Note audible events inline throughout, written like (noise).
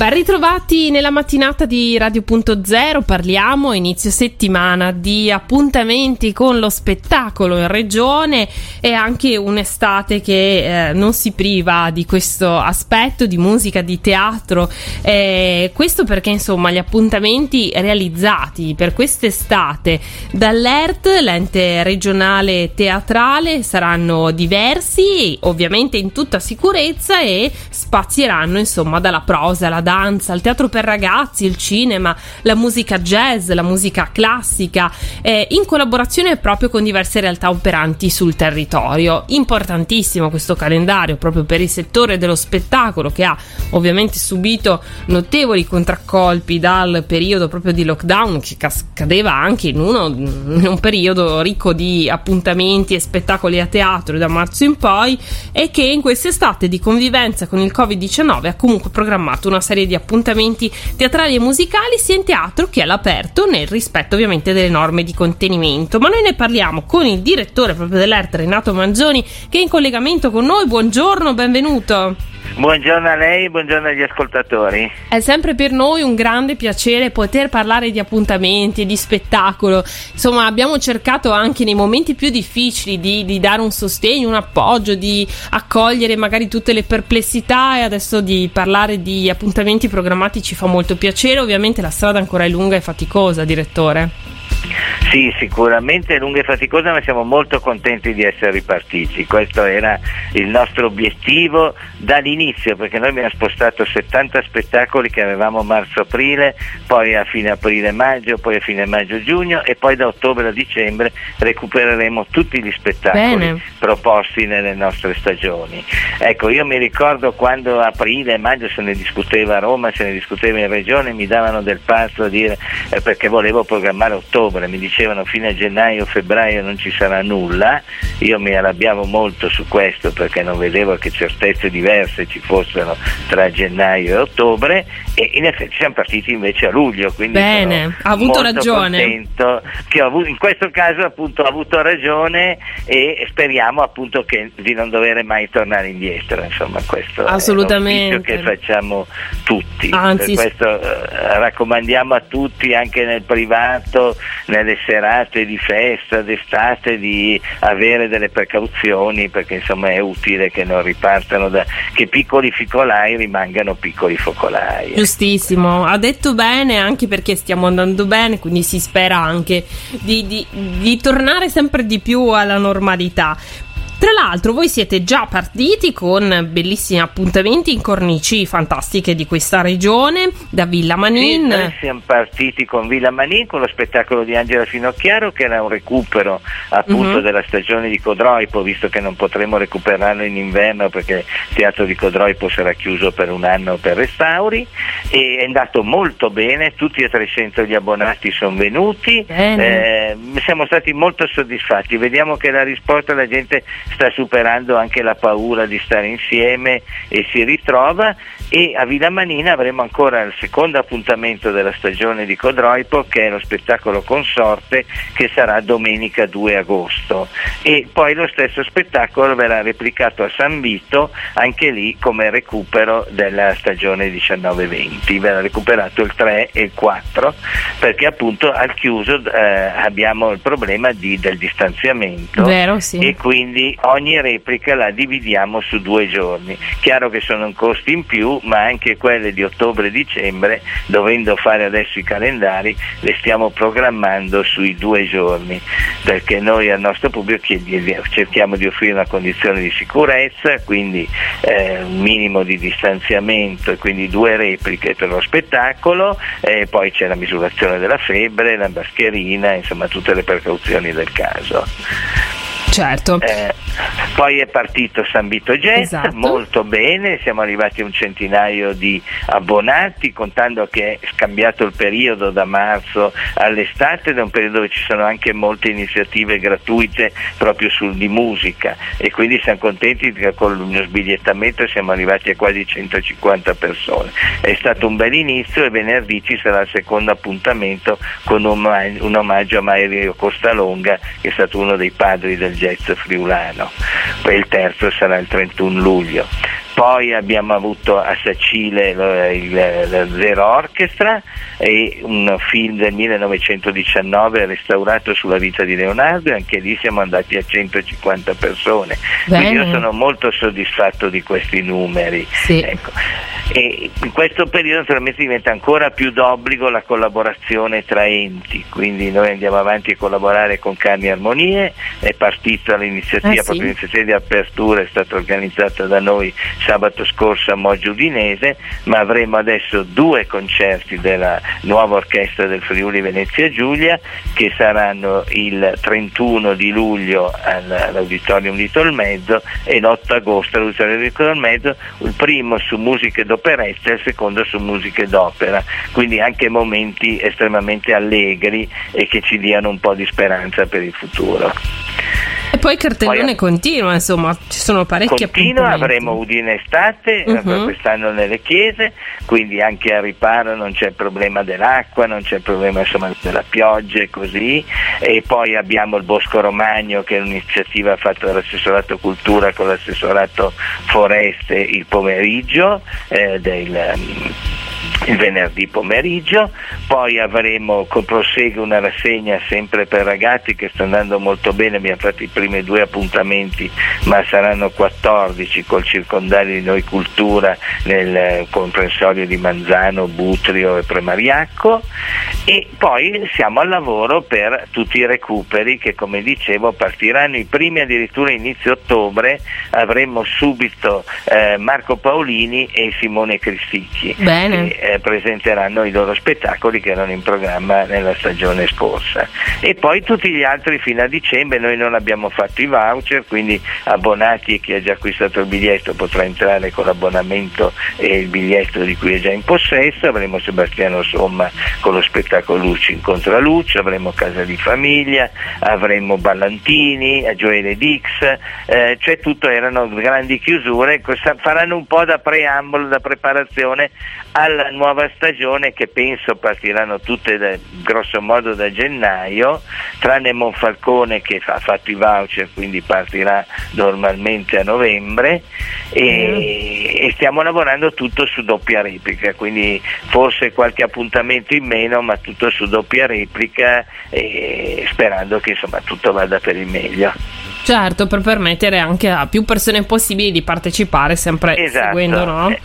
Ben ritrovati nella mattinata di Radio.0, parliamo inizio settimana di appuntamenti con lo spettacolo in regione e anche un'estate che eh, non si priva di questo aspetto di musica, di teatro. Eh, questo perché insomma gli appuntamenti realizzati per quest'estate dall'ERT, l'ente regionale teatrale, saranno diversi, ovviamente in tutta sicurezza e spazieranno insomma dalla prosa alla danza, il teatro per ragazzi, il cinema, la musica jazz, la musica classica, eh, in collaborazione proprio con diverse realtà operanti sul territorio. Importantissimo questo calendario proprio per il settore dello spettacolo che ha ovviamente subito notevoli contraccolpi dal periodo proprio di lockdown che cadeva anche in, uno, in un periodo ricco di appuntamenti e spettacoli a teatro da marzo in poi e che in quest'estate di convivenza con il Covid-19 ha comunque programmato una serie serie di appuntamenti teatrali e musicali sia in teatro che all'aperto nel rispetto ovviamente delle norme di contenimento. Ma noi ne parliamo con il direttore proprio dell'ERT Renato Mangioni che è in collegamento con noi. Buongiorno, benvenuto. Buongiorno a lei, buongiorno agli ascoltatori. È sempre per noi un grande piacere poter parlare di appuntamenti e di spettacolo. Insomma, abbiamo cercato anche nei momenti più difficili di, di, dare un sostegno, un appoggio, di accogliere magari tutte le perplessità e adesso di parlare di appuntamenti programmati ci fa molto piacere. Ovviamente la strada ancora è lunga e faticosa, direttore. Sì, sicuramente è lunga e faticosa, ma siamo molto contenti di essere ripartiti. Questo era il nostro obiettivo dall'inizio, perché noi abbiamo spostato 70 spettacoli che avevamo marzo-aprile, poi a fine aprile-maggio, poi a fine maggio-giugno e poi da ottobre a dicembre recupereremo tutti gli spettacoli Bene. Proposti nelle nostre stagioni. Ecco, io mi ricordo quando aprile e maggio se ne discuteva a Roma, se ne discuteva in regione, mi davano del pazzo a dire eh, perché volevo programmare ottobre, mi dicevano fine a gennaio, febbraio non ci sarà nulla, io mi arrabbiavo molto su questo perché non vedevo che certezze diverse ci fossero tra gennaio e ottobre e in effetti siamo partiti invece a luglio, quindi Bene, ha avuto ragione. Che avuto, in questo caso appunto ho avuto ragione e speriamo appunto che, di non dover mai tornare indietro, insomma questo Assolutamente. è un che facciamo tutti. Anzi, per questo eh, raccomandiamo a tutti anche nel privato, nelle serate di festa d'estate di avere delle precauzioni perché insomma è utile che non ripartano da che piccoli focolai rimangano piccoli focolai. Giustissimo, ha detto bene anche perché stiamo andando bene, quindi si spera anche di, di, di tornare sempre di più alla normalità. Tra l'altro, voi siete già partiti con bellissimi appuntamenti in cornici fantastiche di questa regione, da Villa Manin. Sì, noi siamo partiti con Villa Manin, con lo spettacolo di Angela Finocchiaro, che era un recupero appunto uh-huh. della stagione di Codroipo, visto che non potremo recuperarlo in inverno perché il teatro di Codroipo sarà chiuso per un anno per restauri. E è andato molto bene, tutti e 300 gli abbonati sono venuti, eh, siamo stati molto soddisfatti. Vediamo che la risposta della gente sta superando anche la paura di stare insieme e si ritrova. E a Villa Manina avremo ancora il secondo appuntamento della stagione di Codroipo che è lo spettacolo consorte che sarà domenica 2 agosto. E poi lo stesso spettacolo verrà replicato a San Vito anche lì come recupero della stagione 19-20 verrà recuperato il 3 e il 4 perché appunto al chiuso eh, abbiamo il problema di, del distanziamento. Vero, sì. e quindi ogni replica la dividiamo su due giorni. Chiaro che sono un costo in più, ma anche quelle di ottobre e dicembre, dovendo fare adesso i calendari, le stiamo programmando sui due giorni, perché noi al nostro pubblico cerchiamo di offrire una condizione di sicurezza, quindi eh, un minimo di distanziamento e quindi due repliche per lo spettacolo, e poi c'è la misurazione della febbre, la mascherina, insomma tutte le precauzioni del caso. Certo. Eh, poi è partito San Vito Jet, esatto. molto bene, siamo arrivati a un centinaio di abbonati, contando che è scambiato il periodo da marzo all'estate, è un periodo dove ci sono anche molte iniziative gratuite proprio sul, di musica e quindi siamo contenti che con lo sbigliettamento siamo arrivati a quasi 150 persone. È stato un bel inizio e venerdì ci sarà il secondo appuntamento con un, un omaggio a Mario Costalonga che è stato uno dei padri del jazz friulano, poi il terzo sarà il 31 luglio. Poi abbiamo avuto a Sacile il, il Zero Orchestra e un film del 1919 restaurato sulla vita di Leonardo e anche lì siamo andati a 150 persone. Bene. Quindi io sono molto soddisfatto di questi numeri. Sì. Ecco. E in questo periodo naturalmente diventa ancora più d'obbligo la collaborazione tra enti, quindi noi andiamo avanti a collaborare con Carni Armonie, è partita l'iniziativa, Eh sì. proprio l'iniziativa di apertura è stata organizzata da noi sabato scorso a Moggio Udinese, ma avremo adesso due concerti della nuova orchestra del Friuli Venezia Giulia che saranno il 31 di luglio all- all'Auditorium di Tolmezzo e l'8 agosto all'Auditorium di Tolmezzo, il primo su musiche d'operetta e il secondo su musiche d'opera, quindi anche momenti estremamente allegri e che ci diano un po' di speranza per il futuro. E poi il cartellone Poi- continua, insomma, ci sono parecchi Continua, avremo Udine estate, eh, Mhm. quest'anno nelle chiese, quindi anche a riparo non c'è il problema dell'acqua, non c'è il problema insomma, della pioggia e così. E poi abbiamo il Bosco Romagno che è un'iniziativa fatta dall'assessorato cultura con l'assessorato foreste il pomeriggio eh, del, il venerdì pomeriggio, poi avremo, prosegue una rassegna sempre per ragazzi che sta andando molto bene, abbiamo fatto i primi due appuntamenti, ma saranno 14 col circondario di Noi Cultura nel comprensorio di Manzano, Butrio e Premariacco. E poi siamo al lavoro per tutti i recuperi che come dicevo partiranno i primi addirittura inizio ottobre, avremo subito eh, Marco Paolini e Simone Cristicchi. Bene. Eh, presenteranno i loro spettacoli che erano in programma nella stagione scorsa. E poi tutti gli altri fino a dicembre, noi non abbiamo fatto i voucher, quindi abbonati e chi ha già acquistato il biglietto potrà entrare con l'abbonamento e il biglietto di cui è già in possesso, avremo Sebastiano Somma con lo spettacolo Luci incontra Luce, avremo Casa di Famiglia, avremo Ballantini, Gioele Dix, eh, cioè tutto erano grandi chiusure, faranno un po' da preambolo, da preparazione alla nuova stagione che penso partiranno tutte da- grosso modo da gennaio, tranne Monfalcone che ha fatto i voucher, quindi partirà normalmente a novembre e, e stiamo lavorando tutto su doppia replica, quindi forse qualche appuntamento in meno, ma tutto su doppia replica e sperando che insomma tutto vada per il meglio. Certo, per permettere anche a più persone possibili di partecipare, sempre Esatto. seguendo, no? Eh,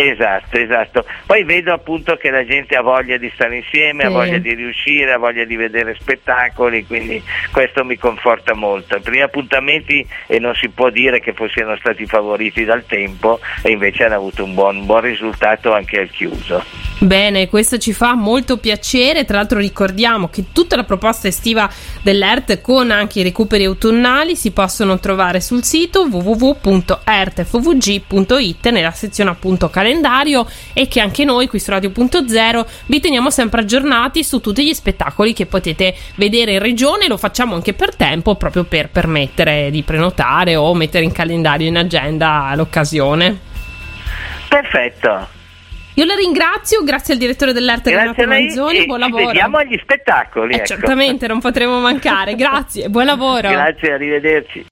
Esatto, esatto. Poi vedo appunto che la gente ha voglia di stare insieme, ha Sì. voglia di riuscire, ha voglia di vedere spettacoli, quindi questo mi conforta molto. I primi appuntamenti e non si può dire che siano stati favoriti dal tempo e invece hanno avuto un buon, un buon risultato anche al chiuso. Bene, questo ci fa molto piacere. Tra l'altro ricordiamo che tutta la proposta estiva dell'ERT con anche i recuperi autunnali si possono trovare sul sito www.ertfvg.it nella sezione appunto calendario e che anche noi qui su Radio.0 vi teniamo sempre aggiornati su tutti gli spettacoli che potete vedere in regione. Lo facciamo anche per tempo proprio per permettere di prenotare o mettere in calendario in agenda l'occasione. Perfetto. Io la ringrazio, grazie al direttore dell'Arte Grazie Renato Manzoni, buon ci lavoro. vediamo agli spettacoli. Eh, ecco. certamente, non potremo mancare. Grazie, buon lavoro. (laughs) Grazie, arrivederci.